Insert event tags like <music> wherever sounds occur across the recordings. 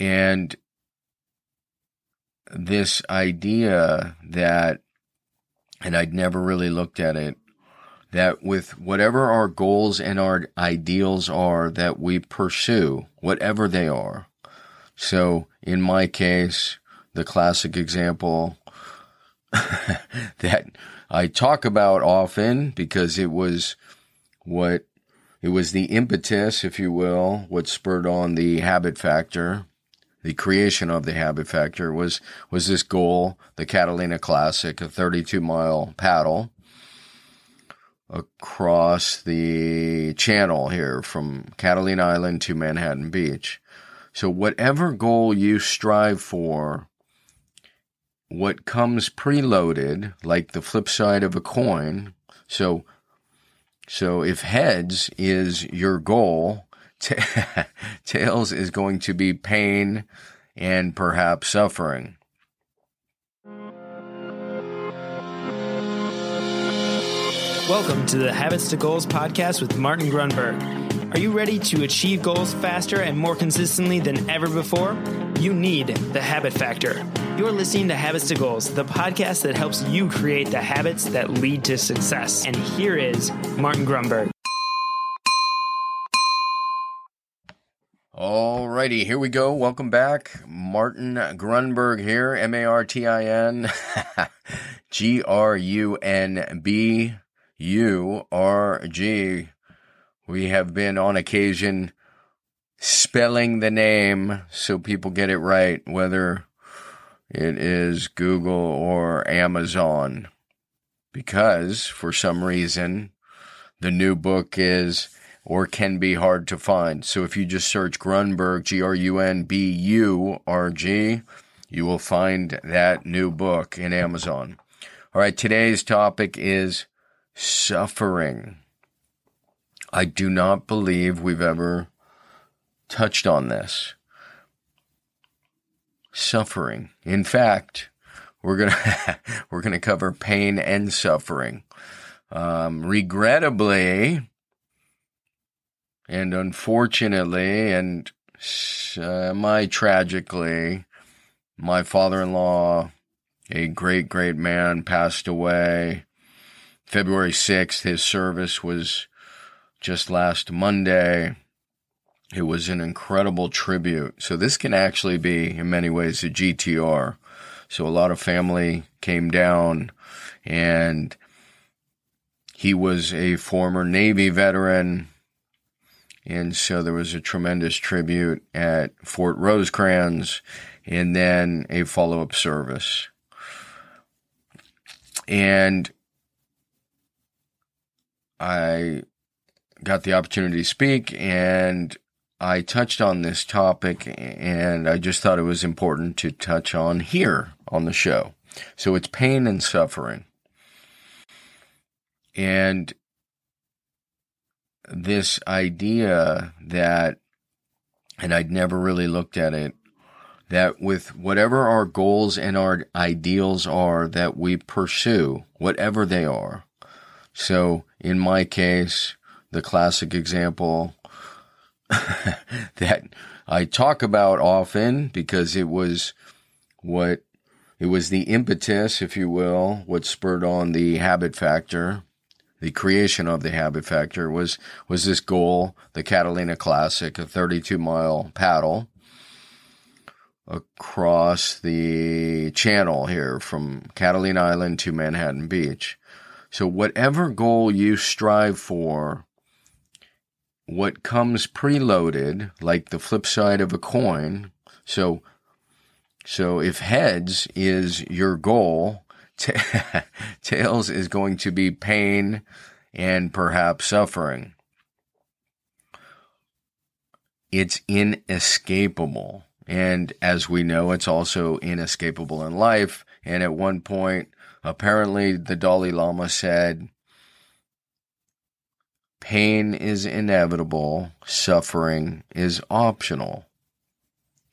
And this idea that, and I'd never really looked at it, that with whatever our goals and our ideals are that we pursue, whatever they are. So in my case, the classic example <laughs> that I talk about often because it was what it was the impetus, if you will, what spurred on the habit factor, the creation of the habit factor was was this goal, the Catalina Classic, a 32 mile paddle across the channel here from Catalina Island to Manhattan Beach. So whatever goal you strive for, what comes preloaded, like the flip side of a coin. So, so if heads is your goal, t- <laughs> tails is going to be pain and perhaps suffering. Welcome to the Habits to Goals podcast with Martin Grunburg. Are you ready to achieve goals faster and more consistently than ever before? You need the habit factor. You're listening to Habits to Goals, the podcast that helps you create the habits that lead to success. And here is Martin Grunburg. Alrighty, here we go. Welcome back. Martin Grunburg here, M A R T I N <laughs> G R U N B U R G. We have been on occasion spelling the name so people get it right, whether it is Google or Amazon. Because for some reason, the new book is or can be hard to find. So if you just search Grunburg, G R U N B U R G, you will find that new book in Amazon. All right, today's topic is suffering. I do not believe we've ever touched on this. Suffering. In fact, we're gonna <laughs> we're gonna cover pain and suffering. Um, regrettably, and unfortunately, and semi tragically, my father-in-law, a great great man, passed away February 6th, his service was just last Monday. It was an incredible tribute. So this can actually be, in many ways, a GTR. So a lot of family came down and he was a former Navy veteran. And so there was a tremendous tribute at Fort Rosecrans and then a follow up service. And I got the opportunity to speak and I touched on this topic and I just thought it was important to touch on here on the show. So it's pain and suffering. And this idea that, and I'd never really looked at it, that with whatever our goals and our ideals are that we pursue, whatever they are, so in my case, the classic example <laughs> that I talk about often because it was what it was the impetus, if you will, what spurred on the habit factor, the creation of the habit factor was was this goal, the Catalina Classic, a 32 mile paddle across the channel here from Catalina Island to Manhattan Beach. So whatever goal you strive for, what comes preloaded, like the flip side of a coin. So, so if heads is your goal, t- <laughs> tails is going to be pain and perhaps suffering. It's inescapable. And as we know, it's also inescapable in life. And at one point, Apparently, the Dalai Lama said, pain is inevitable, suffering is optional.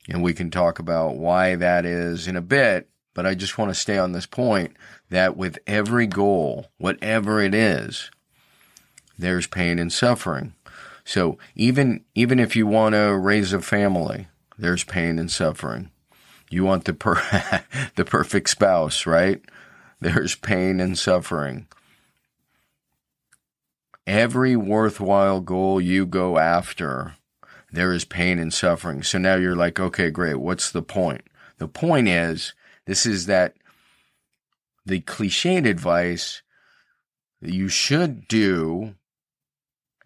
And we can talk about why that is in a bit, but I just want to stay on this point that with every goal, whatever it is, there's pain and suffering. So even even if you want to raise a family, there's pain and suffering. You want the per- <laughs> the perfect spouse, right? There's pain and suffering. Every worthwhile goal you go after, there is pain and suffering. So now you're like, okay, great. What's the point? The point is, this is that the cliched advice that you should do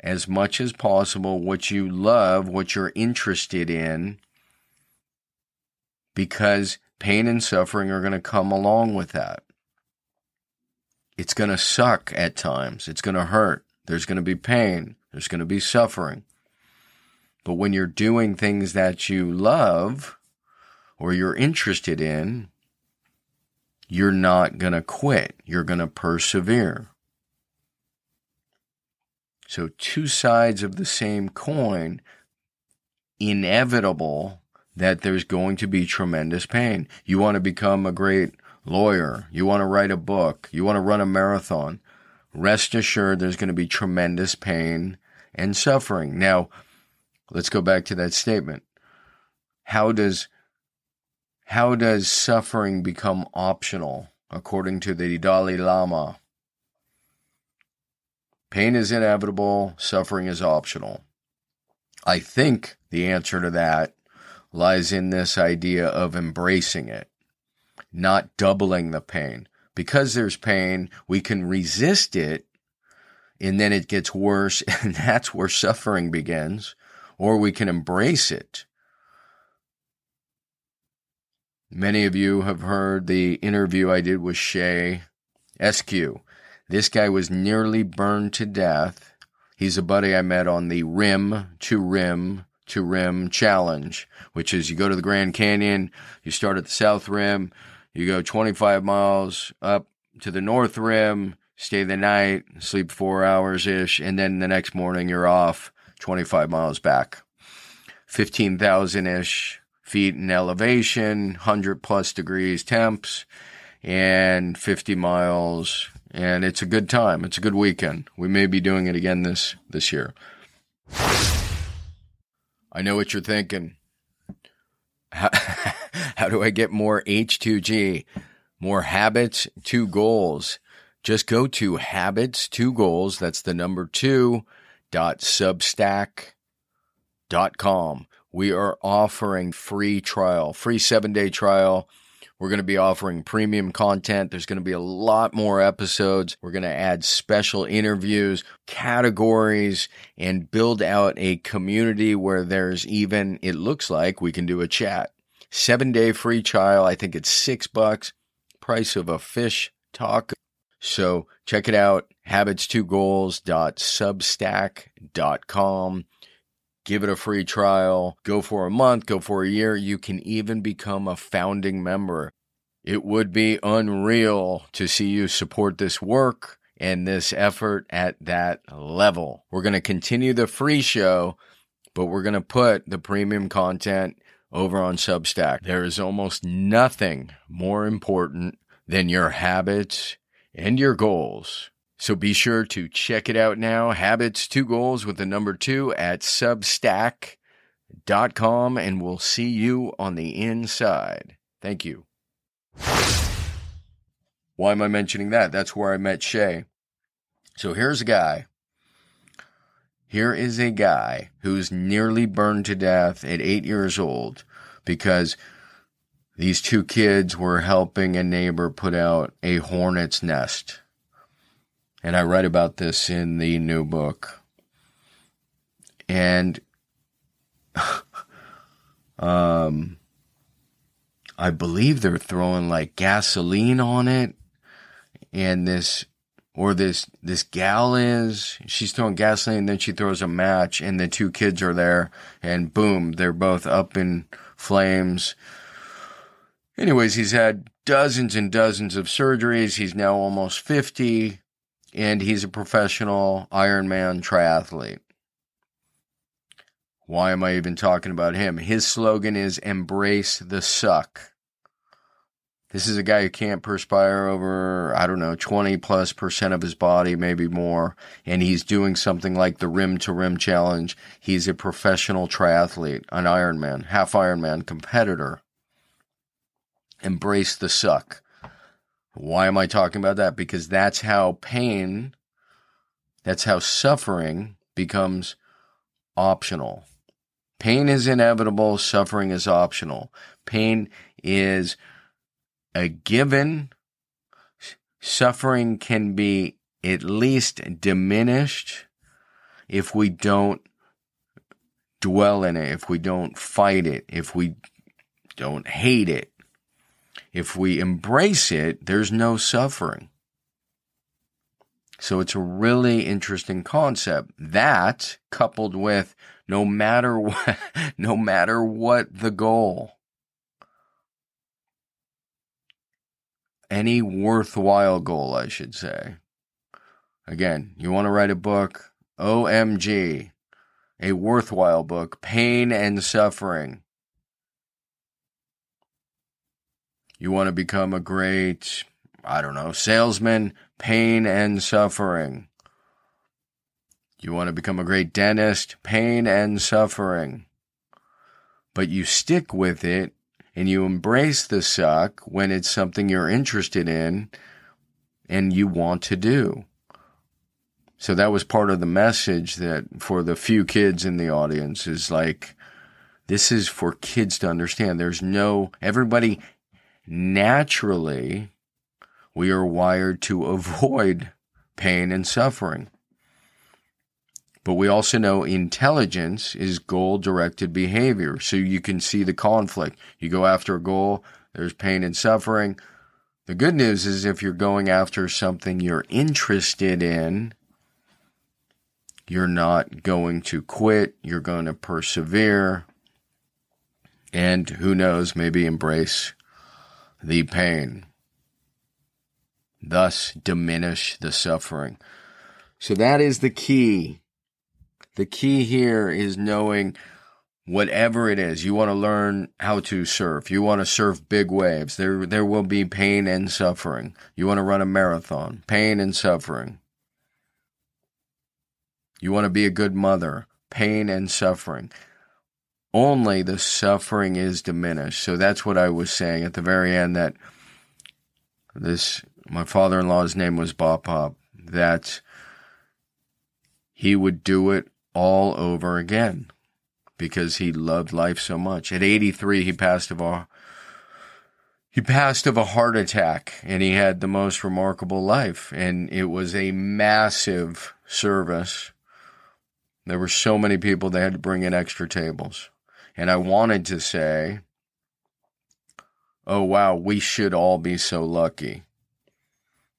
as much as possible what you love, what you're interested in, because pain and suffering are going to come along with that. It's going to suck at times. It's going to hurt. There's going to be pain. There's going to be suffering. But when you're doing things that you love or you're interested in, you're not going to quit. You're going to persevere. So, two sides of the same coin, inevitable that there's going to be tremendous pain. You want to become a great lawyer, you want to write a book, you want to run a marathon. Rest assured there's going to be tremendous pain and suffering. Now, let's go back to that statement. How does how does suffering become optional according to the Dalai Lama? Pain is inevitable, suffering is optional. I think the answer to that lies in this idea of embracing it, not doubling the pain. Because there's pain, we can resist it, and then it gets worse, <laughs> and that's where suffering begins, or we can embrace it. Many of you have heard the interview I did with Shay Eskew. This guy was nearly burned to death. He's a buddy I met on the Rim to Rim to Rim Challenge, which is you go to the Grand Canyon, you start at the South Rim, you go 25 miles up to the North Rim, stay the night, sleep four hours ish, and then the next morning you're off 25 miles back. 15,000 ish feet in elevation, 100 plus degrees temps, and 50 miles and it's a good time. It's a good weekend. We may be doing it again this this year. I know what you're thinking. How, <laughs> how do I get more H2G, more habits, two goals? Just go to habits, two goals. That's the number two dot substack dot com. We are offering free trial, free seven day trial we're going to be offering premium content. There's going to be a lot more episodes. We're going to add special interviews, categories, and build out a community where there's even, it looks like we can do a chat. Seven day free trial. I think it's six bucks. Price of a fish talk. So check it out. Habits2goals.substack.com give it a free trial, go for a month, go for a year. You can even become a founding member. It would be unreal to see you support this work and this effort at that level. We're going to continue the free show, but we're going to put the premium content over on Substack. There is almost nothing more important than your habits and your goals. So be sure to check it out now. Habits, two goals with the number two at substack.com, and we'll see you on the inside. Thank you. Why am I mentioning that? That's where I met Shay. So here's a guy. Here is a guy who's nearly burned to death at eight years old because these two kids were helping a neighbor put out a hornet's nest and I write about this in the new book. And <laughs> um, I believe they're throwing like gasoline on it, and this or this this gal is she's throwing gasoline and then she throws a match and the two kids are there and boom they're both up in flames. Anyways he's had dozens and dozens of surgeries. He's now almost 50 and he's a professional Ironman triathlete. Why am I even talking about him? His slogan is embrace the suck. This is a guy who can't perspire over, I don't know, 20 plus percent of his body, maybe more. And he's doing something like the rim to rim challenge. He's a professional triathlete, an Ironman, half Ironman competitor. Embrace the suck. Why am I talking about that? Because that's how pain, that's how suffering becomes optional. Pain is inevitable, suffering is optional. Pain is a given. Suffering can be at least diminished if we don't dwell in it, if we don't fight it, if we don't hate it. If we embrace it, there's no suffering. So it's a really interesting concept. That coupled with no matter <laughs> what, no matter what the goal, any worthwhile goal, I should say. Again, you want to write a book, OMG, a worthwhile book, Pain and Suffering. You want to become a great, I don't know, salesman, pain and suffering. You want to become a great dentist, pain and suffering. But you stick with it and you embrace the suck when it's something you're interested in and you want to do. So that was part of the message that for the few kids in the audience is like, this is for kids to understand. There's no, everybody naturally, we are wired to avoid pain and suffering. But we also know intelligence is goal directed behavior. So you can see the conflict. You go after a goal, there's pain and suffering. The good news is if you're going after something you're interested in, you're not going to quit, you're going to persevere, and who knows, maybe embrace the pain. Thus, diminish the suffering. So that is the key. The key here is knowing whatever it is. You want to learn how to surf. You want to surf big waves. There there will be pain and suffering. You want to run a marathon. Pain and suffering. You want to be a good mother. Pain and suffering only the suffering is diminished so that's what i was saying at the very end that this my father-in-law's name was bob pop that he would do it all over again because he loved life so much. At 83, he passed of a he passed of a heart attack and he had the most remarkable life and it was a massive service. There were so many people they had to bring in extra tables. And I wanted to say, oh wow, we should all be so lucky.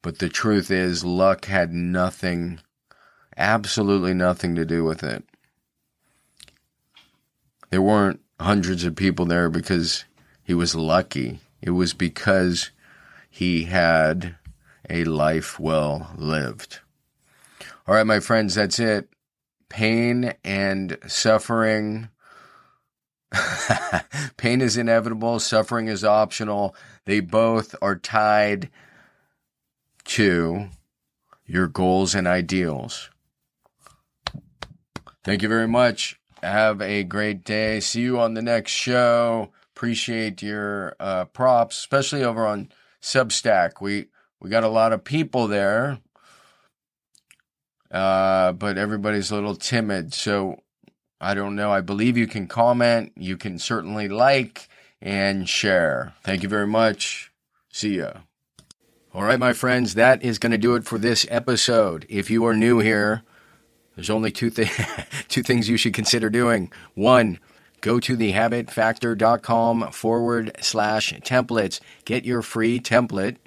But the truth is, luck had nothing absolutely nothing to do with it. There weren't hundreds of people there because he was lucky. It was because he had a life well lived. All right, my friends, that's it. Pain and suffering. <laughs> Pain is inevitable, suffering is optional. They both are tied to your goals and ideals. Thank you very much. Have a great day. See you on the next show. Appreciate your uh, props, especially over on Substack. We we got a lot of people there, uh, but everybody's a little timid. So I don't know. I believe you can comment. You can certainly like and share. Thank you very much. See ya. All right, my friends, that is going to do it for this episode. If you are new here, there's only two, th- <laughs> two things you should consider doing. One, go to thehabitfactor.com forward slash templates. Get your free template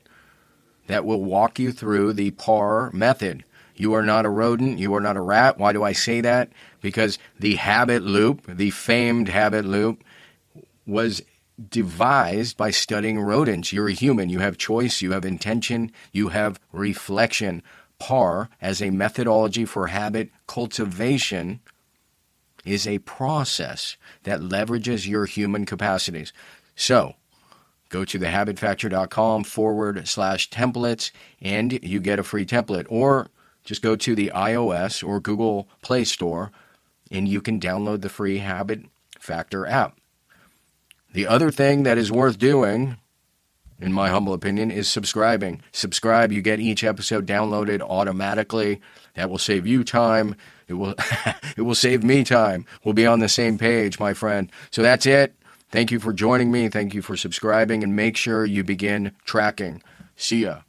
that will walk you through the PARR method. You are not a rodent. You are not a rat. Why do I say that? Because the habit loop, the famed habit loop, was devised by studying rodents. You're a human. You have choice. You have intention. You have reflection. PARR as a methodology for habit cultivation is a process that leverages your human capacities. So, go to thehabitfactor.com forward slash templates and you get a free template. Or just go to the iOS or Google Play Store and you can download the free Habit Factor app. The other thing that is worth doing, in my humble opinion, is subscribing. Subscribe, you get each episode downloaded automatically. That will save you time. It will <laughs> it will save me time. We'll be on the same page, my friend. So that's it. Thank you for joining me. Thank you for subscribing and make sure you begin tracking. See ya.